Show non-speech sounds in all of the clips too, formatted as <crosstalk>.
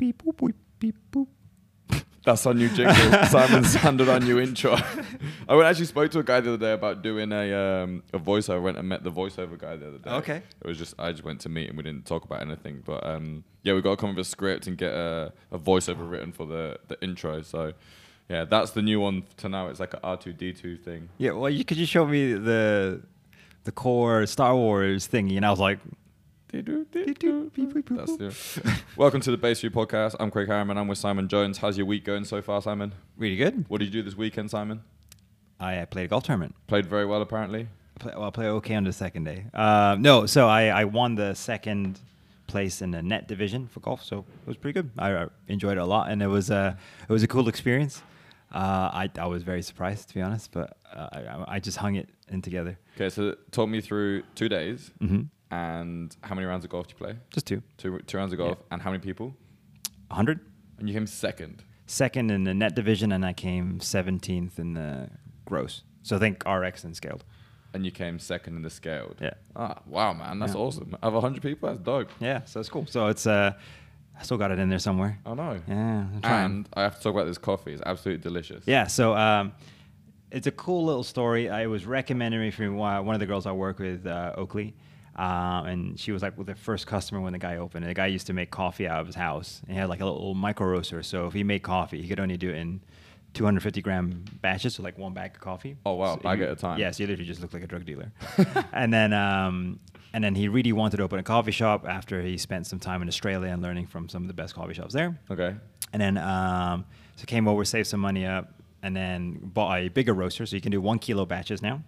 beep, boop, boop, beep, boop. That's our new jingle. Simon's handed our new intro. <laughs> I went actually spoke to a guy the other day about doing a um, a voiceover. I went and met the voiceover guy the other day. Okay. It was just I just went to meet and we didn't talk about anything. But um, yeah, we got to come up with a script and get a, a voiceover written for the the intro. So yeah, that's the new one to now. It's like a R two D two thing. Yeah, well, you could you show me the the core Star Wars thingy, and I was like, That's the, <laughs> welcome to the Base View podcast. I'm Craig Harriman. I'm with Simon Jones. How's your week going so far, Simon? really good. What did you do this weekend, Simon? I uh, played a golf tournament. Played very well, apparently. I play, well, I play okay on the second day. Uh, no, so I, I won the second place in the net division for golf, so it was pretty good. I, I enjoyed it a lot, and it was a it was a cool experience. Uh, I I was very surprised to be honest, but uh, I I just hung it in together. Okay, so talk me through two days hmm and how many rounds of golf do you play? Just two. Two rounds of golf and how many people? hundred. And you came second. Second in the net division, and I came seventeenth in the gross. So I think RX and scaled. And you came second in the scaled. Yeah. Ah, wow, man, that's Yeah. awesome. Of 100 people, that's dope. Yeah, so it's cool. So it's uh, I still got it in there somewhere. I know. Yeah. And I have to talk about this coffee. It's absolutely delicious. Yeah, so um, it's a cool little story. I was recommended me from one one of the girls I work with, uh, Oakley. Um, and she was like with the first customer when the guy opened. And the guy used to make coffee out of his house. And he had like a little micro roaster. So if he made coffee, he could only do it in 250 gram batches, so like one bag of coffee. Oh, wow, So bag at a time. Yeah, so you literally just looked like a drug dealer. <laughs> and then um, and then he really wanted to open a coffee shop after he spent some time in Australia and learning from some of the best coffee shops there. Okay. And then um, so came over, saved some money up, and then bought a bigger roaster, so you can do one kilo batches now.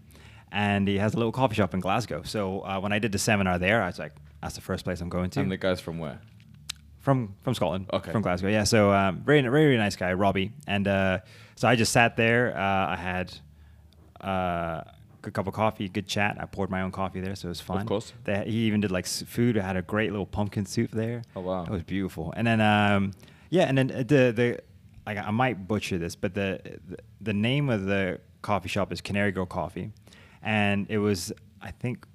And he has a little coffee shop in Glasgow. So uh, when I did the seminar there, I was like, "That's the first place I'm going to." And the guy's from where? from from Scotland, Okay. from Glasgow. Yeah, so um, very very very nice guy, Robbie. And uh, so I just sat there. Uh, I had uh, a good cup of coffee, good chat. I poured my own coffee there, so it was fun. Of course. They, he even did like food. I had a great little pumpkin soup there. Oh, wow. it was beautiful. And then um, yeah, and then the the I, I might butcher this, but the, the the name of the coffee shop is Canary Girl Coffee, and it was I think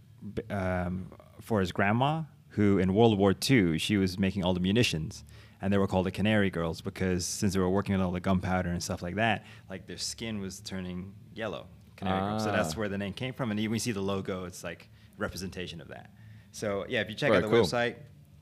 um, for his grandma who in World War II she was making all the munitions. And they were called the Canary Girls because since they were working with all the gunpowder and stuff like that, like their skin was turning yellow. Canary Girls. So that's Ah. where the name came from. And when you see the logo, it's like representation of that. So yeah, if you check Very out the cool. website,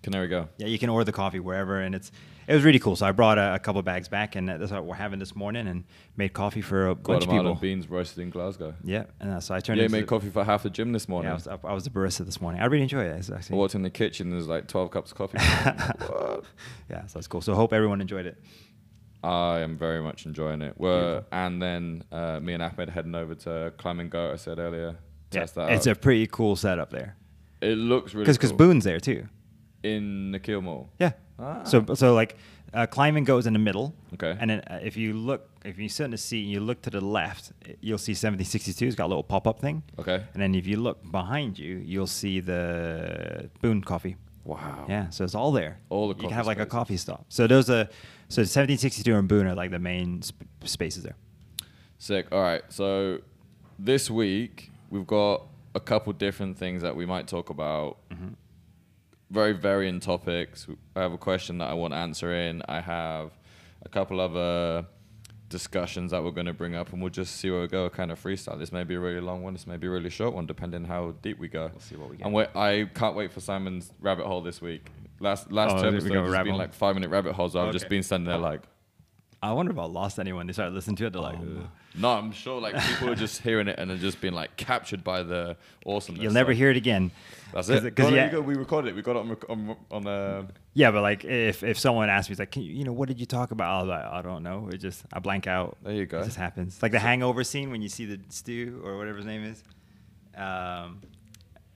Canary go. yeah, you can order the coffee wherever, and it's it was really cool. So I brought a, a couple of bags back, and that's what we're having this morning, and made coffee for a bunch of people. beans roasted in Glasgow. Yeah, and uh, so I turned. Yeah, into made coffee for half the gym this Yeah, morning. I was, I was the barista this morning. I really enjoyed it. It's I actually, walked in the kitchen, there's like 12 cups of coffee. <laughs> yeah, so it's cool. So I hope everyone enjoyed it. I am very much enjoying it. We're, and then uh, me and Ahmed heading over to Climb and Go, I said earlier. Test that it's out. a pretty cool setup there it looks really because cool. Boone's there too. In Nakheel Mall. Yeah. Ah. So so like uh, climbing goes in the middle. Okay. And then uh, if you look, if you sit in the seat and you look to the left, you'll see 1762. It's got a little pop up thing. Okay. And then if you look behind you, you'll see the Boone Coffee. Wow. Yeah, so it's all there. All the coffee. you can have like a coffee stop. So those are so 1762 and Boone are like the main sp- spaces there. Sick. All right. So this week we've got a couple different things that we might talk about. Mm-hmm. Very varying topics. I have a question that I want answering. I have a couple other discussions that we're going to bring up, and we'll just see where we go. Kind of freestyle. This may be a really long one. This may be a really short one, depending how deep we go. We'll see what we get. And wait, I can't wait for Simon's rabbit hole this week. Last last Oh, two we episodes go has been hole? like five minute rabbit holes. I've just been standing there oh. like. I wonder if I lost anyone. They started listening to it. They're like, Oh, No, I'm sure like people are just hearing it and are just being like captured by the awesomeness. you'll never So hear it again. That's 'Cause- it. 'cause No, no, yeah- you we recorded it. We got it on rec- on, on uh, Yeah, but like if if someone asked me, it's like, Can you, you know, what did you talk about? I was like, I don't know. It just I blank out. There you go. It just happens. Like the Hangover scene when you see the stew or whatever his name is, um,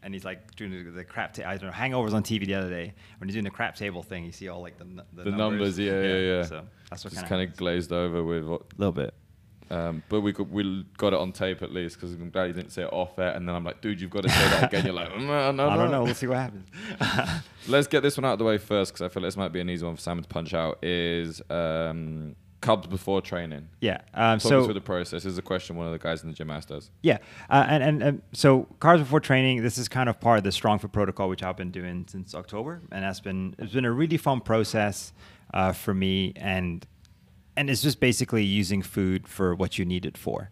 and he's like doing the, the crap. Ta- I don't know. Hangovers on TV the other day when he's doing the crap table thing. You see all like the n- the, the numbers. Yeah, yeah, yeah. So that's what just kind kind of of glazed over with a little bit. Um, but we got, we got it on tape at least because I'm glad you didn't say it off air. And then I'm like, dude, you've got to say that again. You're like, no, no, I don't no. know. We'll see what happens. <laughs> Let's get this one out of the way first because I feel this might be an easy one for Simon to punch out. Is um, Carbs before training? yeah. Um, Talk so through the process. This is a question one of the guys in the gym asked us. Yeah, uh, and, and and so carbs before training. This is kind of part of the StrongFit protocol, which I've been doing since October, and that's been it's been a really fun process. uh, for me, and and it's just basically using food for what you need it for.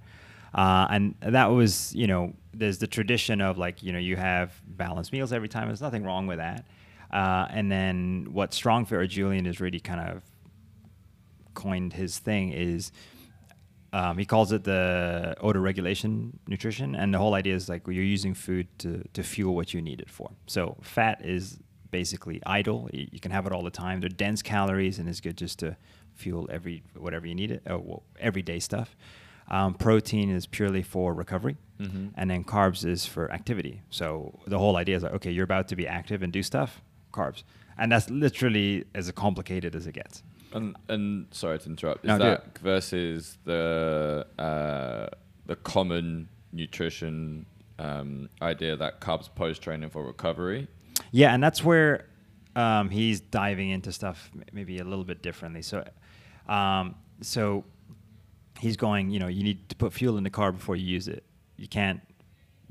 Uh, and that was, you know, there's the tradition of like, you know, you have balanced meals every time. There's nothing wrong with that. Uh, and then what StrongFit or Julian is really kind of coined his thing is um, he calls it the auto regulation nutrition. And the whole idea is like you're using food to, to fuel what you need it for. So fat is basically idle. You, you can have it all the time. They're dense calories and it's good just to fuel every whatever you need it, uh, well, everyday stuff. Um, protein is purely for recovery, Mm-hmm. and then carbs is for activity. So the whole idea is like, okay, you're about to be active and do stuff, carbs, and that's literally as complicated as it gets. And and sorry to interrupt. Is No, that versus the uh, the common nutrition um, idea that carbs post training for recovery? Yeah, and that's where um, he's diving into stuff maybe a little bit differently. So, um, so he's going. You know, you need to put fuel in the car before you use it. You can't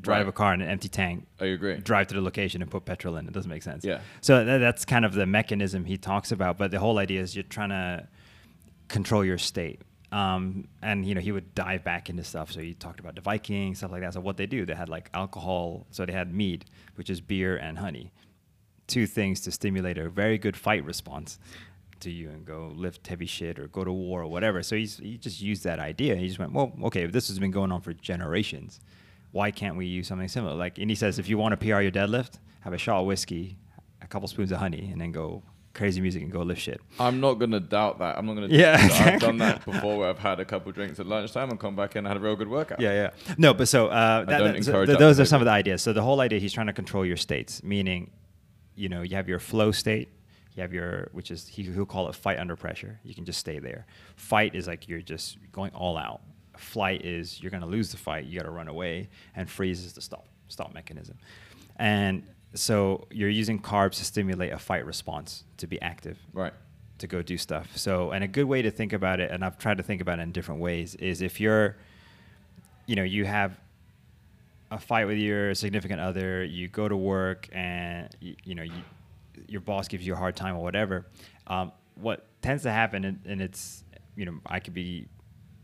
drive Right. a car in an empty tank. I agree. Drive to the location and put petrol in. It doesn't make sense. Yeah. So tha- that's kind of the mechanism he talks about. But the whole idea is you're trying to control your state. Um, and you know he would dive back into stuff. So he talked about the Vikings, stuff like that. So what they do, they had like alcohol. So they had mead, which is beer and honey, two things to stimulate a very good fight response to you and go lift heavy shit or go to war or whatever. So he's he just used that idea. He just went, well, okay, this has been going on for generations, why can't we use something similar? Like, and he says, if you want to PR your deadlift, have a shot of whiskey, a couple spoons of honey, and then go crazy music and go lift shit. I'm not gonna doubt that. I'm not gonna. Yeah, I've done that before. Where I've had a couple drinks at lunchtime and come back in and had a real good workout. Yeah, yeah. No, but so uh, that, that- so th- those are some of the ideas. So the whole idea, he's trying to control your states, meaning, you know, you have your flow state, you have your, which is he, he'll call it fight under pressure. You can just stay there. Fight is like you're just going all out. Flight is you're gonna lose the fight, you got to run away, and freeze is the stop stop mechanism. And so you're using carbs to stimulate a fight response to be active Right. to go do stuff. So, and a good way to think about it, and I've tried to think about it in different ways, is if you're, you know, you have a fight with your significant other, you go to work, and you, you know, you, your boss gives you a hard time or whatever. Um, what tends to happen, and, and it's, you know, I could be,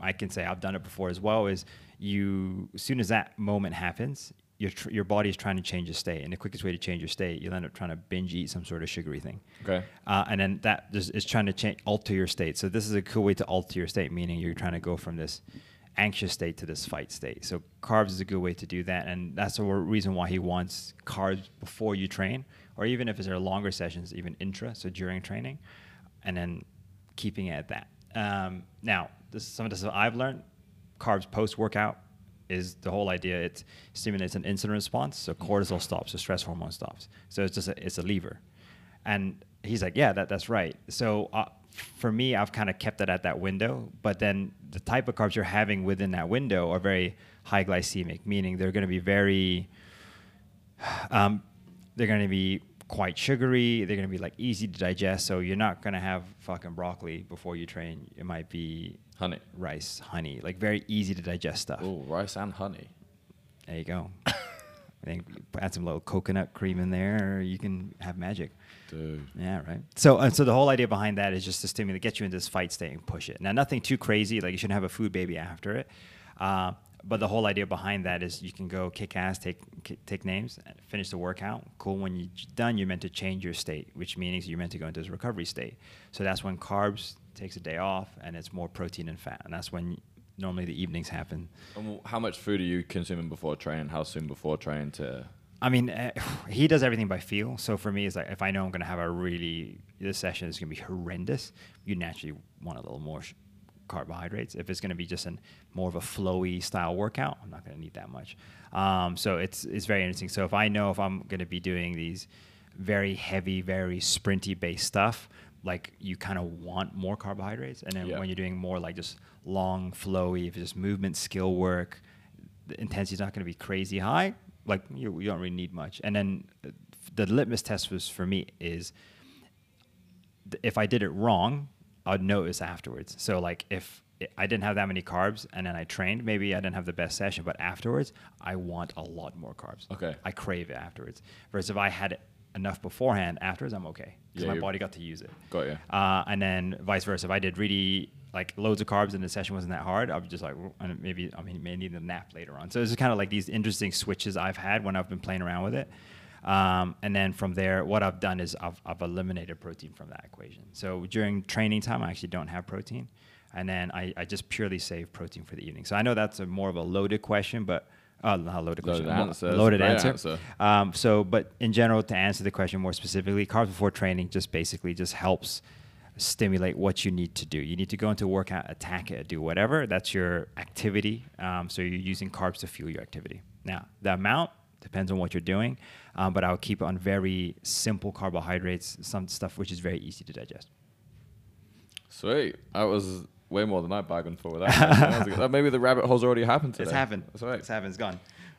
I can say I've done it before as well, is you, as soon as that moment happens, your, tr- your body is trying to change your state. And the quickest way to change your state, you'll end up trying to binge eat some sort of sugary thing. Okay. Uh, and then that is, is trying to change, alter your state. So this is a cool way to alter your state, meaning you're trying to go from this anxious state to this fight state. So carbs is a good way to do that, and that's the reason why he wants carbs before you train, or even if it's there longer sessions, even intra, so during training, and then keeping it at that. Um, now, this is some of the stuff I've learned. Carbs post workout is the whole idea. It stimulates an insulin response, so cortisol stops, so stress hormone stops. So it's just a, it's a lever. And he's like, yeah, that, that's right. So uh, for me, I've kind of kept it at that window. But then the type of carbs you're having within that window are very high glycemic, meaning they're going to be very, <sighs> um, they're going to be quite sugary. They're going to be like easy to digest. So you're not going to have fucking broccoli before you train. It might be Honey. rice, honey, like very easy to digest stuff. Oh, rice and honey. There you go. I think add some little coconut cream in there, you can have magic. Dude. Yeah, right. So, uh, so the whole idea behind that is just to stimulate, get you into this fight state and push it. Now, nothing too crazy. Like you shouldn't have a food baby after it. Uh, but the whole idea behind that is you can go kick ass, take take names, finish the workout. Cool. When you're done, you're meant to change your state, which means you're meant to go into this recovery state. So that's when carbs takes a day off, and it's more protein and fat, and that's when normally the evenings happen. And how much food are you consuming before training? How soon before training to? I mean, uh, <sighs> he does everything by feel. So for me, it's like if I know I'm going to have a really this session is going to be horrendous, you naturally want a little more carbohydrates. If it's going to be just an more of a flowy style workout, I'm not going to need that much. Um, so it's it's very interesting. So if I know if I'm going to be doing these very heavy, very sprinty based stuff, like you kind of want more carbohydrates, and then Yeah. when you're doing more like just long, flowy, if it's just movement skill work, the intensity is not going to be crazy high. Like you, you don't really need much. And then uh, the litmus test was for me is if I did it wrong, I'd notice afterwards. So like if i- didn't have that many carbs and then I trained, maybe I didn't have the best session, but afterwards I want a lot more carbs. Okay. I crave it afterwards. Versus if I had enough beforehand, afterwards I'm okay because Yeah, my body got to use it. Got you. Uh, and then vice versa. If I did really like loads of carbs and the session wasn't that hard, I would just like and maybe I mean may need a nap later on. So it's just kind of like these interesting switches I've had when I've been playing around with it. Um, and then from there, what I've done is I've, I've eliminated protein from that equation. So during training time, I actually don't have protein. And then I, I just purely save protein for the evening. So I know that's a more of a loaded question, but uh, not a loaded question, Loaded answer. Loaded answer. answer. Um, so, but in general, to answer the question more specifically, carbs before training just basically just helps stimulate what you need to do. You need to go into workout, attack it, do whatever. That's your activity. Um, so you're using carbs to fuel your activity. Now, the amount depends on what you're doing, um, but I would keep it on very simple carbohydrates, some stuff which is very easy to digest. Sweet. That was way more than I bargained for with that. That- <laughs> Maybe the rabbit hole's already happened today. It's happened. That's right. It's happened. It's gone.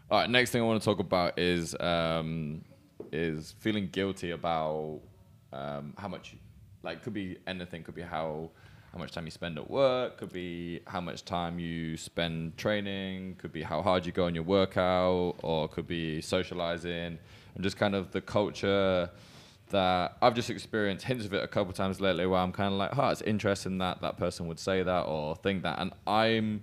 All right. Next thing I want to talk about is um, is feeling guilty about um, how much, like, could be anything. Could be how how much time you spend at work. Could be how much time you spend training. Could be how hard you go on your workout, or could be socializing, and just kind of the culture that I've just experienced hints of it a couple times lately where I'm kind of like, oh, it's interesting that that person would say that or think that. And I'm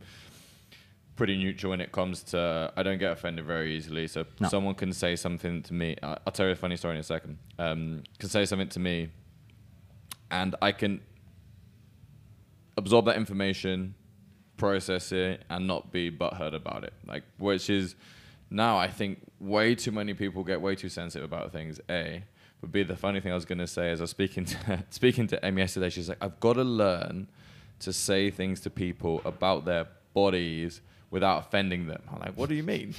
pretty neutral when it comes to, I don't get offended very easily. So No. someone can say something to me. I'll tell you a funny story in a second. Um, can say something to me and I can absorb that information, process it, and not be butthurt about it. Like, which is now I think way too many people get way too sensitive about things. A, but B, the funny thing I was gonna say is I was speaking to <laughs> speaking to Em yesterday. She's like, I've got to learn to say things to people about their bodies without offending them. I'm like, what do you mean?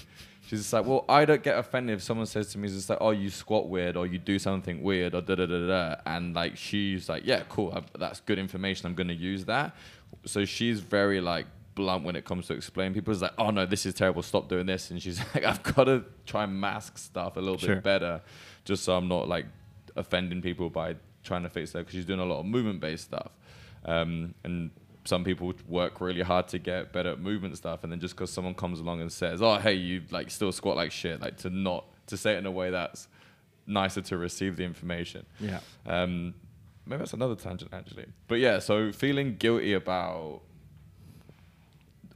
She's just like, well, I don't get offended if someone says to me, it's just like, oh, you squat weird or you do something weird or da da da da. And like, she's like, yeah, cool, I, that's good information. I'm gonna use that. So she's very like blunt when it comes to explaining. People's like, oh no, this is terrible. Stop doing this. And she's <laughs> like, I've got to try and mask stuff a little Sure. bit better, just so I'm not like offending people by trying to fix that. Because she's doing a lot of movement based stuff, um, and some people work really hard to get better at movement stuff, and then just because someone comes along and says, "Oh, hey, you like still squat like shit," like to not to say it in a way that's nicer to receive the information. Yeah. Um, maybe that's another tangent actually. But yeah, so feeling guilty about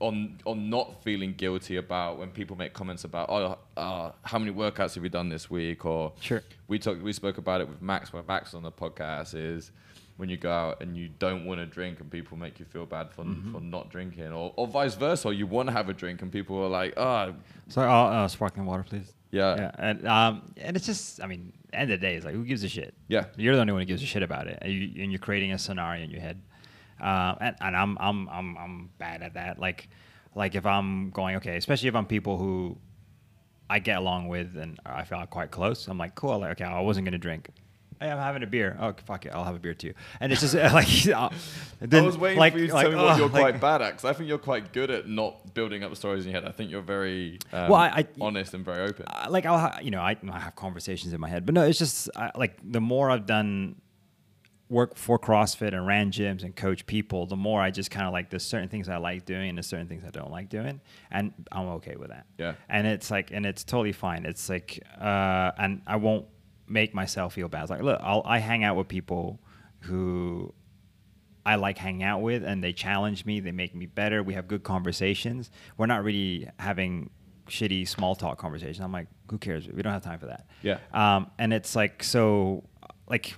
on on not feeling guilty about when people make comments about oh uh, how many workouts have you done this week or Sure. we talked we spoke about it with Max when Max on the podcast is when you go out and you don't want to drink and people make you feel bad for, for not drinking or, or vice versa you want to have a drink and people are like oh Sorry, uh, uh, sparkling water, please. Yeah. Yeah, and um, and it's just, I mean, end of the day, it's like, who gives a shit? Yeah. you're the only one who gives a shit about it, and, you, and you're creating a scenario in your head. Uh, and, and I'm, I'm, I'm, I'm bad at that. Like, like if I'm going, okay, especially if I'm people who I get along with and I feel quite close. I'm like, cool. Like, okay, I wasn't gonna drink. Hey, I'm having a beer. Oh, fuck it, I'll have a beer too. And it's just <laughs> like, <laughs> uh, then, I was waiting like, for you to like, tell me what ugh, you're <laughs> like- quite bad at, because I think you're quite good at not building up stories in your head. I think you're very um, Well, I- I- honest and very open. uh, like I'll ha- you know I, I have conversations in my head, but no, it's just like the more I've done work for CrossFit and ran gyms and coach people, the more I just kind of like there's certain things I like doing and there's certain things I don't like doing, and I'm okay with that. Yeah. and it's like and it's totally fine. It's like uh, and I won't make myself feel bad. It's like look, I'll, I hang out with people who I like hanging out with, and they challenge me. They make me better. We have good conversations. We're not really having shitty small talk conversations. I'm like, who cares? We don't have time for that. Yeah. Um, and it's like so, like,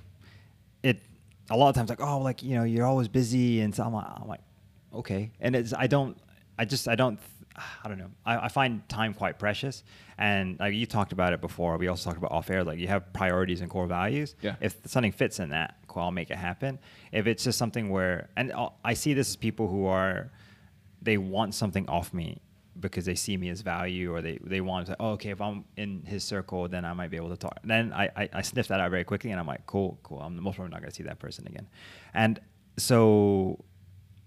it a lot of times like, oh, like you know, you're always busy, and so I'm like, I'm like, okay. And it's I don't, I just I don't. <sighs> I don't know. I, I find time quite precious, and like you talked about it before. We also talked about off air. Like you have priorities and core values. Yeah. If something fits in that, cool, I'll make it happen. If it's just something where, and I'll- I see this as people who are, they want something off me because they see me as value, or they they want to. Oh, okay, if I'm in his circle, then I might be able to talk. Then I I, I sniff that out very quickly, and I'm like, cool, cool. I'm most probably not going to see that person again, and so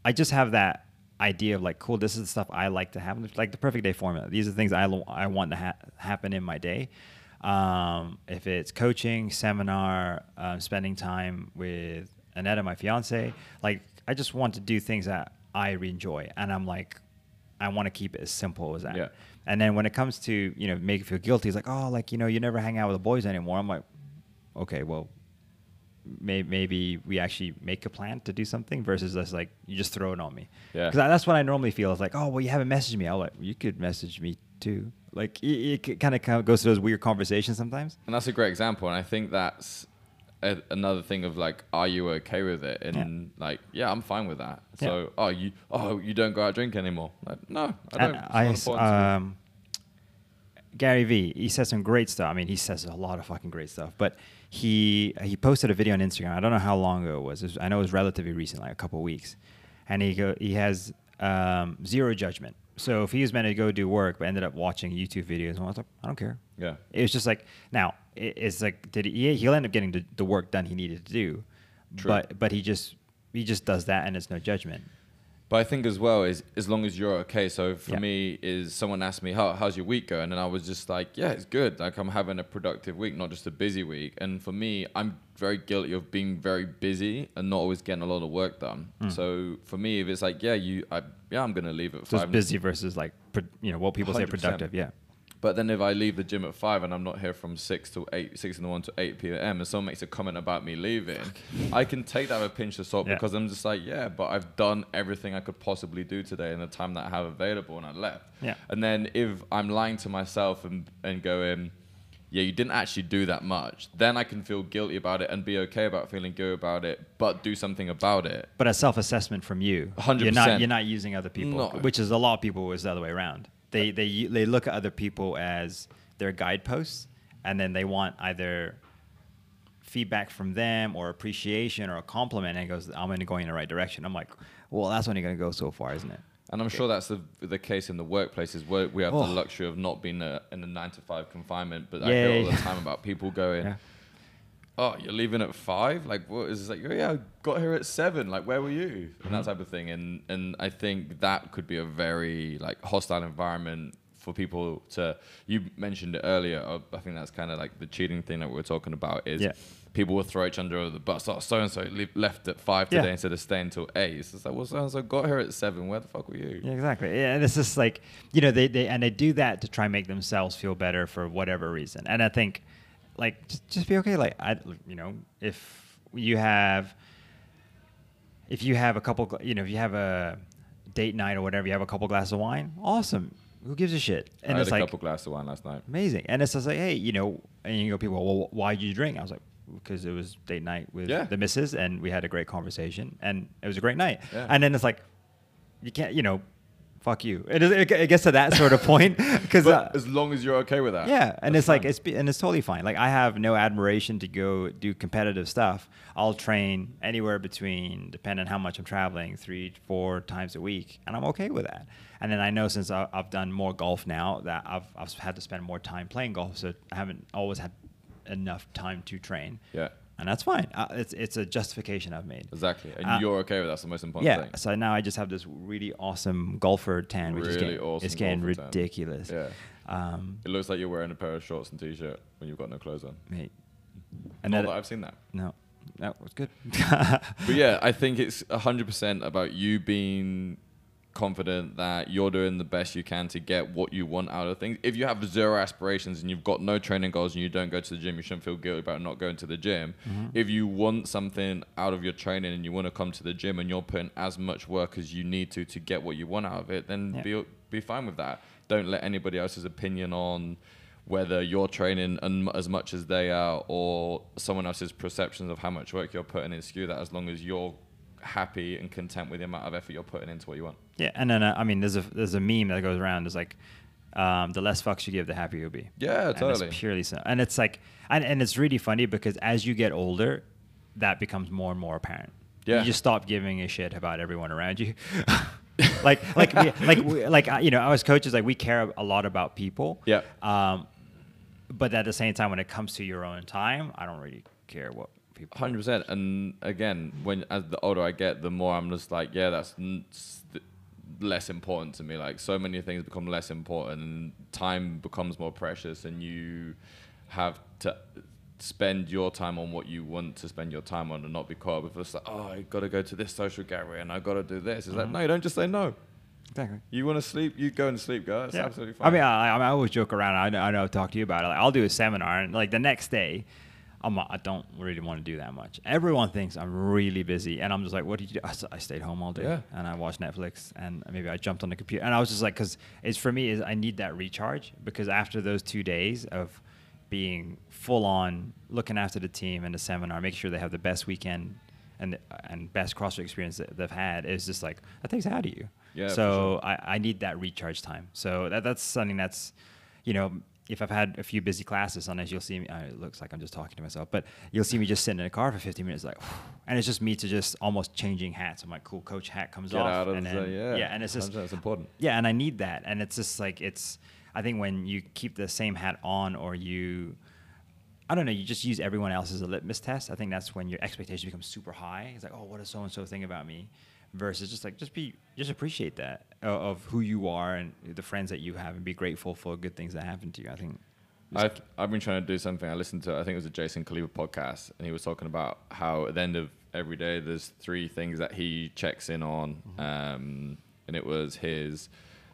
I just have that idea of like, cool, this is the stuff I like to have. Like the perfect day formula. These are the things I, lo- I want to ha- happen in my day. Um, if it's coaching, seminar, um, spending time with Annetta, my fiance, like I just want to do things that I enjoy. And I'm like, I want to keep it as simple as that. Yeah. And then when it comes to, you know, make you feel guilty, it's like, oh, like, you know, you never hang out with the boys anymore. I'm like, okay, well, may, maybe we actually make a plan to do something versus us like you just throw it on me. Yeah. Because that's what I normally feel. It's like, oh, well, you haven't messaged me. I'll like, you could message me too. Like it, it kind of goes to those weird conversations sometimes. And that's a great example. And I think that's a, another thing of like, are you okay with it? And like, yeah, I'm fine with that. Yeah. So, oh, you, oh, you don't go out drink anymore? Like, no, I don't. And I, not s- important to me. um, Gary Vee, he says some great stuff. I mean, he says a lot of fucking great stuff. But he he posted a video on Instagram. I don't know how long ago it was. It was- I know it was relatively recent, like a couple of weeks. And he go he has um, zero judgment. So if he was meant to go do work, but ended up watching YouTube videos, and I was like, I don't care. Yeah. It was just like now it, it's like did he? He'll end up getting the, the work done he needed to do, True. but but he just he just does that, and it's no judgment. But I think as well is as long as you're okay. So for Yeah. me, is someone asked me how how's your week going, and I was just like, yeah, it's good. Like I'm having a productive week, not just a busy week. And for me, I'm very guilty of being very busy and not always getting a lot of work done. Hmm. So for me, if it's like, yeah, you, I, yeah, I'm gonna leave at So five. it's busy versus like you know what people say 100%. productive. Yeah. But then if I leave the gym at five and I'm not here from six to eight, six in the morning to eight p.m. and someone makes a comment about me leaving, I can take that with a pinch of salt Yeah. because I'm just like, yeah, but I've done everything I could possibly do today in the time that I have available, and I left. Yeah. And then if I'm lying to myself and and going, yeah, you didn't actually do that much, then I can feel guilty about it and be okay about feeling guilty about it, but do something about it. But a self-assessment from you. 100%. You're not you're not using other people, No. which is a lot of people is the other way around. They they they look at other people as their guideposts, and then they want either feedback from them or appreciation or a compliment, and it goes, I'm going to go in the right direction. I'm like, well, that's only going to go so far, isn't it? And I'm sure that's the, the case in the workplaces where we have Oh. the luxury of not being a, in a nine to five confinement. But I Yeah, hear all yeah. the time about people going, Yeah. "Oh, you're leaving at five? Like, what is this? like? Yeah, I got here at seven. Like, where were you?" And Mm-hmm. that type of thing. And and I think that could be a very like hostile environment for people to. You mentioned it earlier. uh, I think that's kind of like the cheating thing that we were talking about. Is Yeah. people will throw each other under the bus. Oh, so and so left at five Yeah. today instead of staying till eight. It's just like, well, so and so got here at seven. Where the fuck were you? Yeah, exactly. Yeah, and it's just like you know they, they and they do that to try and make themselves feel better for whatever reason. And I think like just, just be okay. Like I, you know, if you have if you have a couple, you know, if you have a date night or whatever, you have a couple glasses of wine. Awesome. Who gives a shit? I had it's a like couple glasses of wine last night. amazing. And it's just like, hey, you know, and you go, people, well, why did you drink? I was like, because it was date night with Yeah. the missus, and we had a great conversation, and it was a great night. Yeah. And then it's like, you can't, you know, fuck you. It, is, it gets to that sort of point <laughs> because. But uh, as long as you're okay with that. yeah, and it's like it's and it's totally fine. Like I have no admiration to go do competitive stuff. I'll train anywhere between, depending on how much I'm traveling, three, four times a week, and I'm okay with that. And then I know since I- I've done more golf now that I've I've had to spend more time playing golf, so I haven't always had enough time to train. Yeah. And that's fine. Uh, it's it's a justification I've made. Exactly. And Uh, you're okay with that. That's the most important Yeah, thing. so now I just have this really awesome golfer tan, which is getting, awesome it's getting golfer tan. ridiculous. Yeah. Um, It looks like you're wearing a pair of shorts and t-shirt when you've got no clothes on. mate. And Not that- that I've seen that. No, that was good. But yeah, I think it's 100% about you being confident that you're doing the best you can to get what you want out of things. If you have zero aspirations and you've got no training goals and you don't go to the gym, you shouldn't feel guilty about not going to the gym. Mm-hmm. If you want something out of your training and you want to come to the gym and you're putting as much work as you need to to get what you want out of it, then Yeah. be be fine with that. Don't let anybody else's opinion on whether you're training as much as they are or someone else's perceptions of how much work you're putting in skew that as long as you're happy and content with the amount of effort you're putting into what you want. Yeah, and then uh, I mean, there's a there's a meme that goes around. It's like, um, the less fucks you give, the happier you'll be. Yeah, And totally. It's purely so, and it's like, and, and it's really funny because as you get older, that becomes more and more apparent. Yeah. You just stop giving a shit about everyone around you. <laughs> like like we, like we, like you know, us coaches like we care a lot about people. Yeah. Um, but at the same time, when it comes to your own time, I don't really care what people. Hundred percent. And again, when as the older I get, the more I'm just like, yeah, that's n- s- th- less important to me. Like so many things become less important, and time becomes more precious, and you have to spend your time on what you want to spend your time on, and not be caught up with just like, oh, I got to go to this social gathering, and I got to do this. It's like, Mhm. no, you don't just say no. Exactly. You want to sleep, you go and sleep, guys. It's Yeah. absolutely fine. I mean, I, I, I always joke around. I know, I know, I've talked to you about it. Like, I'll do a seminar, and like the next day, I'm I don't really want to do that much. Everyone thinks I'm really busy, and I'm just like, what did you do? I stayed home all day, Yeah. and I watched Netflix, and maybe I jumped on the computer, and I was just like, because it's for me is I need that recharge because after those two days of being full on looking after the team and the seminar, make sure they have the best weekend and and best CrossFit experience that they've had is just like that takes out of you. Yeah, So sure. I, I need that recharge time. So that, that's something that's, you know, if I've had a few busy classes, sometimes you'll see me. Uh, it looks like I'm just talking to myself, but you'll see me just sitting in a car for 15 minutes, like, and it's just me to just almost changing hats. I'm like, cool, coach hat comes Get off, out of and the then, yeah. yeah, and it's just it's important. yeah, and I need that, and it's just like it's. I think when you keep the same hat on, or you, I don't know, you just use everyone else as a litmus test. I think that's when your expectations become super high. It's like, oh, what does so and so think about me? Versus just like just be just appreciate that uh, of who you are and the friends that you have, and be grateful for good things that happen to you. I think. I've, I've been trying to do something. I listened to, I think it was a Jason Khalipa podcast, and he was talking about how at the end of every day, there's three things that he checks in on. Um, and it was his,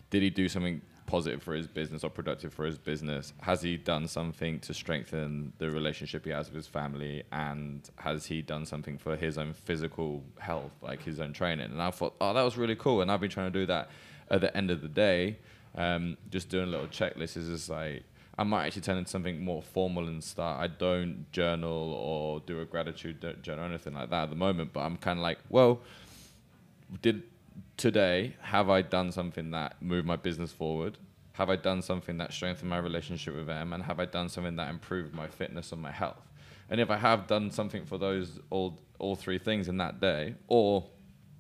did he do something positive for his business or productive for his business? Has he done something to strengthen the relationship he has with his family? And has he done something for his own physical health, like his own training? And I thought, oh, that was really cool. And I've been trying to do that at the end of the day. Um, just doing a little checklists is just like, I might actually turn into something more formal and start. I don't journal or do a gratitude journal or anything like that at the moment, but I'm kind of like, well, did today have I done something that moved my business forward? Have I done something that strengthened my relationship with them? And have I done something that improved my fitness and my health? And if I have done something for those all all three things in that day, or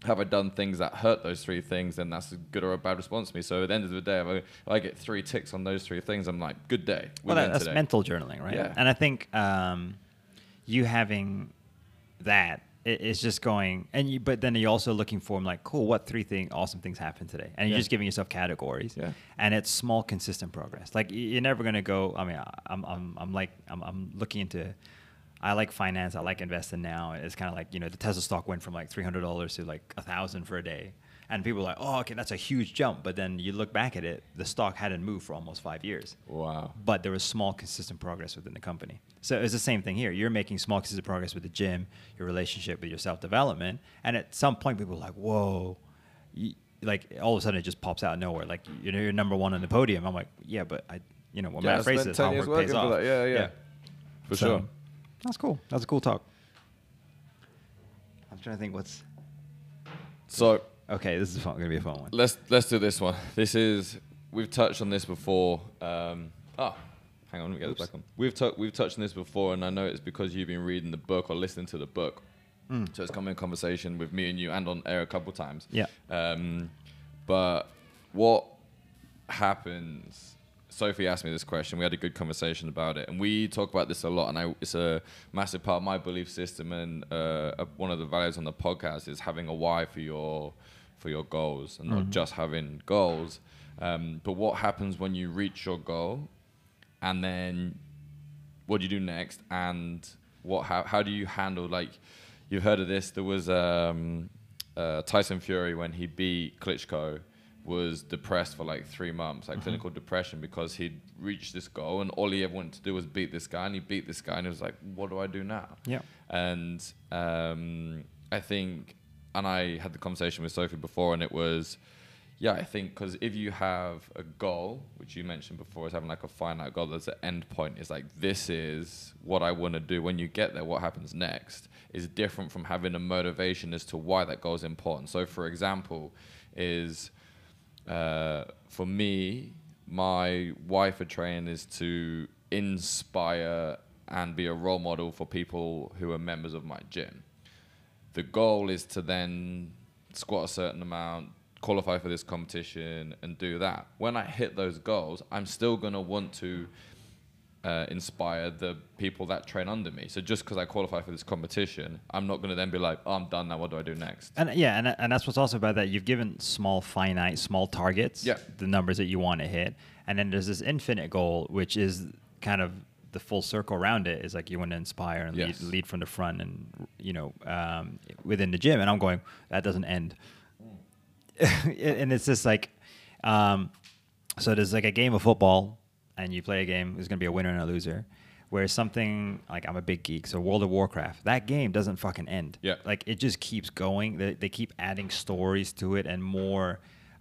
have I done things that hurt those three things, then that's a good or a bad response to me. So at the end of the day, if I, if I get three ticks on those three things, I'm like, good day. We well, that, that's today. mental journaling, right? Yeah. And I think um, you having that i- is just going, and you, but then you're also looking for, like, cool, what three thing, awesome things happened today, and you're Yeah. just giving yourself categories, Yeah. and it's small, consistent progress. Like you're never gonna go. I mean, I- I'm, I'm, I'm like, I'm, I'm looking into. I like finance. I like investing now. It's kind of like you know the Tesla stock went from like three hundred dollars to like a thousand for a day, and people are like, oh, okay, that's a huge jump. But then you look back at it, the stock hadn't moved for almost five years. Wow. but there was small consistent progress within the company. So it's the same thing here. You're making small consistent progress with the gym your relationship with your self-development. And at some point people are like whoa. You, like all of a sudden it just pops out of nowhere. Like you know you're number one on the podium. I'm like yeah but i you know what Yeah, I Mat Fraser spent is 10 hard years work pays working off. that. Yeah, yeah. For So, sure. that's cool. That's a cool talk. I'm trying to think what's So okay this is gonna be a fun one let's let's do this one. This is we've touched on this before. Um, oh, hang on, let me get this back on. We've tou- we've touched on this before, and I know it's because you've been reading the book or listening to the book. Mm. So it's come in conversation with me and you, and on air a couple times. Yeah. Um, but what happens? Sophie asked me this question. We had a good conversation about it, and we talk about this a lot. And I, it's a massive part of my belief system, and uh, one of the values on the podcast is having a why for your for your goals, and not just having goals. Um, but what happens when you reach your goal, and then what do you do next and what how, how do you handle like you've heard of this there was um, uh, Tyson Fury when he beat Klitschko was depressed for like three months like clinical depression because he'd reached this goal and all he ever wanted to do was beat this guy and he beat this guy and he was like what do I do now Yeah. and um, I think, and I had the conversation with Sophie before, and it was, yeah, I think because if you have a goal, which you mentioned before, is having like a finite goal, there's an end point. It's like this is what I want to do. When you get there, what happens next is different from having a motivation as to why that goal is important. So, for example, is uh, for me, my why for training is to inspire and be a role model for people who are members of my gym. The goal is to then squat a certain amount, qualify for this competition, and do that. When I hit those goals, I'm still going to want to uh, inspire the people that train under me. So just because I qualify for this competition, I'm not going to then be like, oh, I'm done now. What do I do next? And yeah, and, and that's what's also about that. You've given small, finite, small targets. Yeah. The numbers that you want to hit, and then there's this infinite goal, which is kind of the full circle around it. Is like you want to inspire and Yes. lead, lead from the front, and you know, um, within the gym. And I'm going, that doesn't end. <laughs> and it's just like, um, so there's like a game of football, and you play a game. There's gonna be a winner and a loser. Where something like I'm a big geek, so World of Warcraft, that game doesn't fucking end. Yeah. Like it just keeps going. They, they keep adding stories to it and more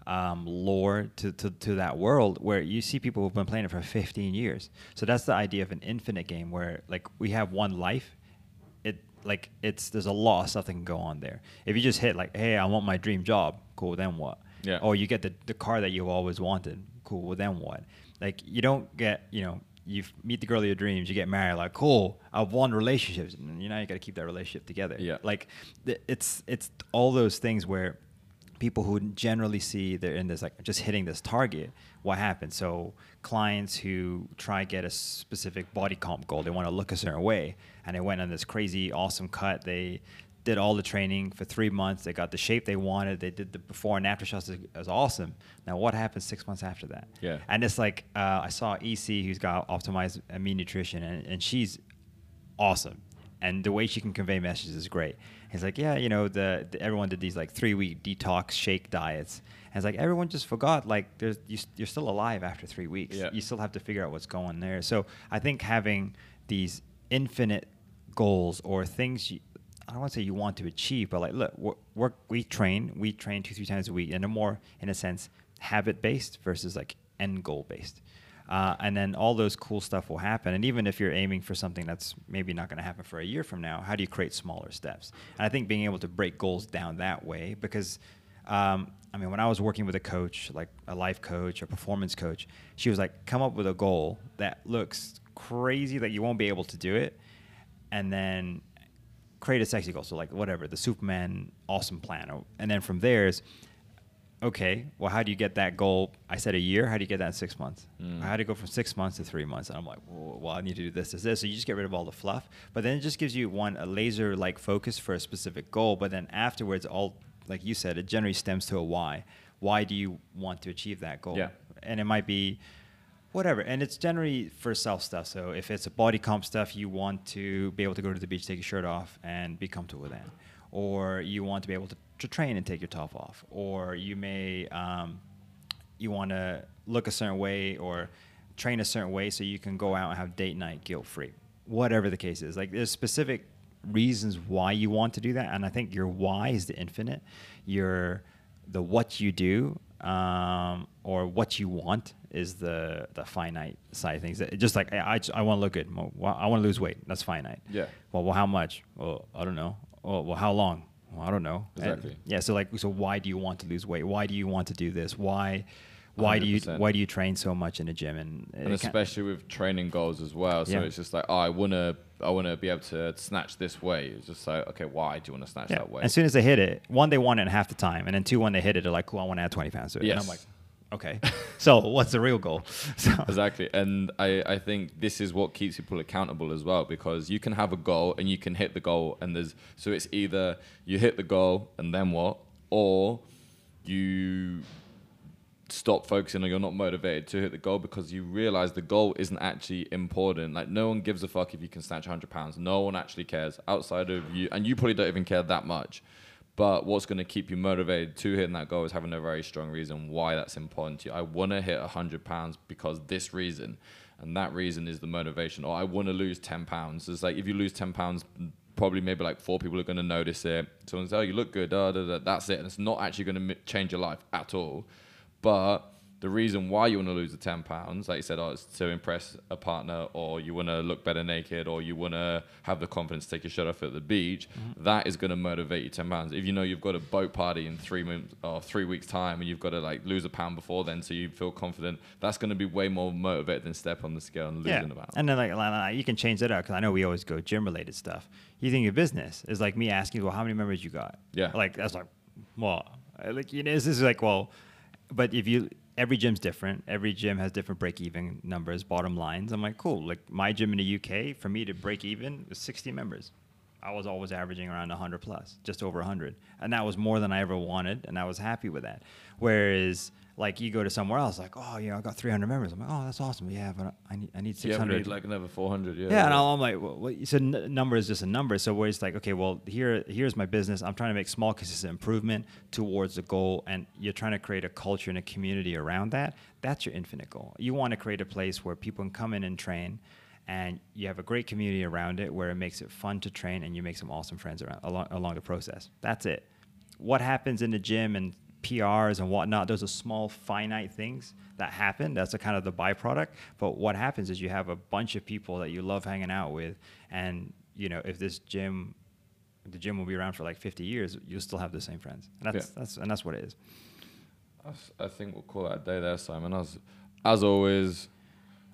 um, lore to, to, to that world where you see people who've been playing it for 15 years. So that's the idea of an infinite game where like we have one life. It like it's there's a lot of stuff that can go on there. If you just hit like, hey, I want my dream job, cool, then what? Yeah. Or you get the, the car that you've always wanted, cool, well then what? Like you don't get, you know, you meet the girl of your dreams, you get married, like cool, I've won relationships, and you know you got to keep that relationship together. Yeah. Like th- it's it's all those things where people who generally see they're in this like just hitting this target what happens so clients who try get a specific body comp goal they want to look a certain way and they went on this crazy awesome cut they did all the training for three months they got the shape they wanted they did the before and after shots it was awesome now what happens six months after that Yeah. and it's like uh, i saw ec who's got optimized mean nutrition and, and she's awesome and the way she can convey messages is great. He's like, yeah, you know, the, the everyone did these like three week detox shake diets, and it's like everyone just forgot like there's you, you're still alive after three weeks. Yeah. You still have to figure out what's going there. So I think having these infinite goals or things you, I don't want to say you want to achieve, but like, look, we're, we train, we train two, three times a week, and they're more, in a sense, habit based versus like end goal based. Uh, and then all those cool stuff will happen. And even if you're aiming for something that's maybe not going to happen for a year from now, how do you create smaller steps? And I think being able to break goals down that way, because um, I mean, when I was working with a coach, like a life coach a performance coach, she was like, come up with a goal that looks crazy that you won't be able to do it, and then create a sexy goal. So like whatever the Superman awesome plan, or, and then from there is okay. Well, how do you get that goal? I said a year. How do you get that in six months? Mm. How do you go from six months to three months? And I'm like, well, well, I need to do this, this, this. So you just get rid of all the fluff, but then it just gives you one a laser like focus for a specific goal. But then afterwards, all like you said, it generally stems to a why. Why do you want to achieve that goal? Yeah. And it might be whatever. And it's generally for self stuff. So if it's a body comp stuff you want to be able to go to the beach take your shirt off and be comfortable with that or you want to be able to, to train and take your top off. Or you may um, you want to look a certain way or train a certain way so you can go out and have date night guilt free whatever the case is. Like there's specific reasons why you want to do that. And i think your why is the infinite. Your the what you do um, or what you want is the the finite side of things. It- just like I, I, I want to look good. Well, I want to lose weight. That's finite. Yeah. Well, well, how much? Well, I don't know. Well, well how long? Well, I don't know. And- Exactly. yeah. So like, so why do you want to lose weight? Why do you want to do this? Why? Why do you why do you train so much in the gym and, and especially with training goals as well. So Yeah. it's just like, oh, I wanna, I wanna be able to snatch this weight. It's just like, okay, why do you wanna snatch yeah. that weight? As soon as they hit it, one they want it in half the time, and then two when they hit it, they're like, cool, I want to add twenty pounds to it. And I'm like, okay. <laughs> so what's the real goal? <laughs> So exactly, and I, I think this is what keeps people accountable as well because you can have a goal and you can hit the goal, and there's so it's either you hit the goal and then what, or you stop focusing or you're not motivated to hit the goal because you realize the goal isn't actually important. Like no one gives a fuck if you can snatch 100 pounds. No one actually cares outside of you, and you probably don't even care that much. But what's going to keep you motivated to hitting that goal is having a very strong reason why that's important to you. I want to hit 100 pounds because this reason, and that reason is the motivation. Or I want to lose 10 pounds. It's like if you lose 10 pounds, probably maybe like four people are going to notice it. Someone says, "Oh, you look good." Da, da, da. That's it, and it's not actually going to change your life at all. But the reason why you want to lose the 10 pounds, like you said, oh, it's to impress a partner, or you want to look better naked, or you want to have the confidence to take your shirt off at the beach, mm-hmm. that is going to motivate you 10 pounds. If you know you've got a boat party in three months or three weeks' time, and you've got to like lose a pound before then, so you feel confident, that's going to be way more motivated than step on the scale and losing a pound. And then like, you can change that out because I know we always go gym related stuff. You think your business is like me asking, well, how many members you got? Yeah. Like that's like, well, like you know, this is like, well, but if you every gym's different. Every gym has different break even numbers, bottom lines. I'm like, cool. Like my gym in the UK, for me to break even was 60 members. I was always averaging around 100 plus, just over 100, and that was more than I ever wanted, and I was happy with that. Whereas, like you go to somewhere else, like, oh, you know, I got 300 members. I'm like, oh, that's awesome. Yeah, but I need, I need Yeah, 600. need like another 400. Yeah, Yeah, and I'm like, well, well, so n- number is just a number. So where it's like, okay, well, here, here's my business. I'm trying to make small, consistent improvement towards the goal, and you're trying to create a culture and a community around that. That's your infinite goal. You want to create a place where people can come in and train, and you have a great community around it where it makes it fun to train and you make some awesome friends around along, along the process. That's it. What happens in the gym and PRs and whatnot, those are small finite things that happen. That's a kind of the byproduct. But what happens is you have a bunch of people that you love hanging out with, and you know if this gym, the gym will be around for like 50 years, you'll still have the same friends. And that's Yeah. that's and that's what it is. I think we'll call that a day there, Simon. As, as always,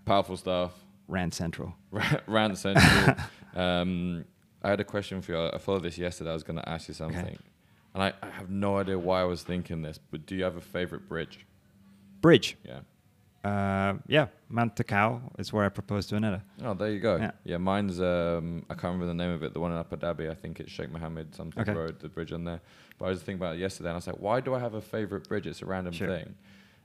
powerful stuff. Rand Central. <laughs> Rand Central. um, I had a question for you. I followed this yesterday. I was going to ask you something. And I, I have no idea why I was thinking this, but do you have a favorite bridge? Bridge. Yeah. Uh, yeah, Mount Takao is where I proposed to Aneta. Oh, there you go. Yeah. Yeah, mine's um, I can't remember the name of it. The one in Abu Dhabi, I think it's Sheikh Mohammed something Okay. road, the bridge on there. But I was thinking about it yesterday, and I was like, why do I have a favorite bridge? It's a random Sure. thing,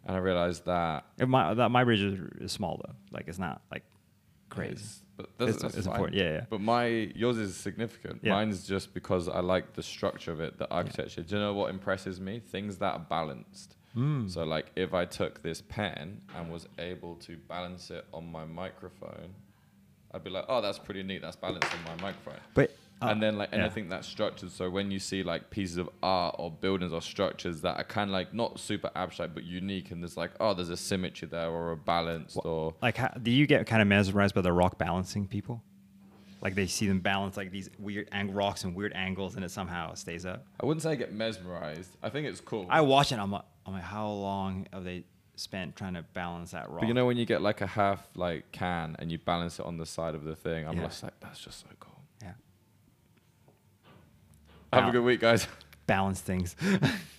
and I realized that It, my that my bridge is, is small though. Like it's not like crazy. It's, but that's, that's it's important. Yeah, yeah. But my yours is significant. Yeah. Mine's just because I like the structure of it, the architecture. Do you know what impresses me? Things that are balanced. Mm. So like if I took this pen and was able to balance it on my microphone, I'd be like, oh, that's pretty neat. That's balanced on my microphone. But uh, and then like and yeah. anything that's structured. So when you see like pieces of art or buildings or structures that are kind of like not super abstract but unique, and there's like oh, there's a symmetry there or a balance or like how, do you get kind of mesmerized by the rock balancing people? Like they see them balance like these weird ang- rocks and weird angles, and it somehow stays up. I wouldn't say I get mesmerized. I think it's cool. I watch it. I'm like, I'm like, how long have they spent trying to balance that rock? But you know when you get like a half like can and you balance it on the side of the thing, I'm Yeah. just like that's just so cool. Have a good week, guys. balance things. <laughs>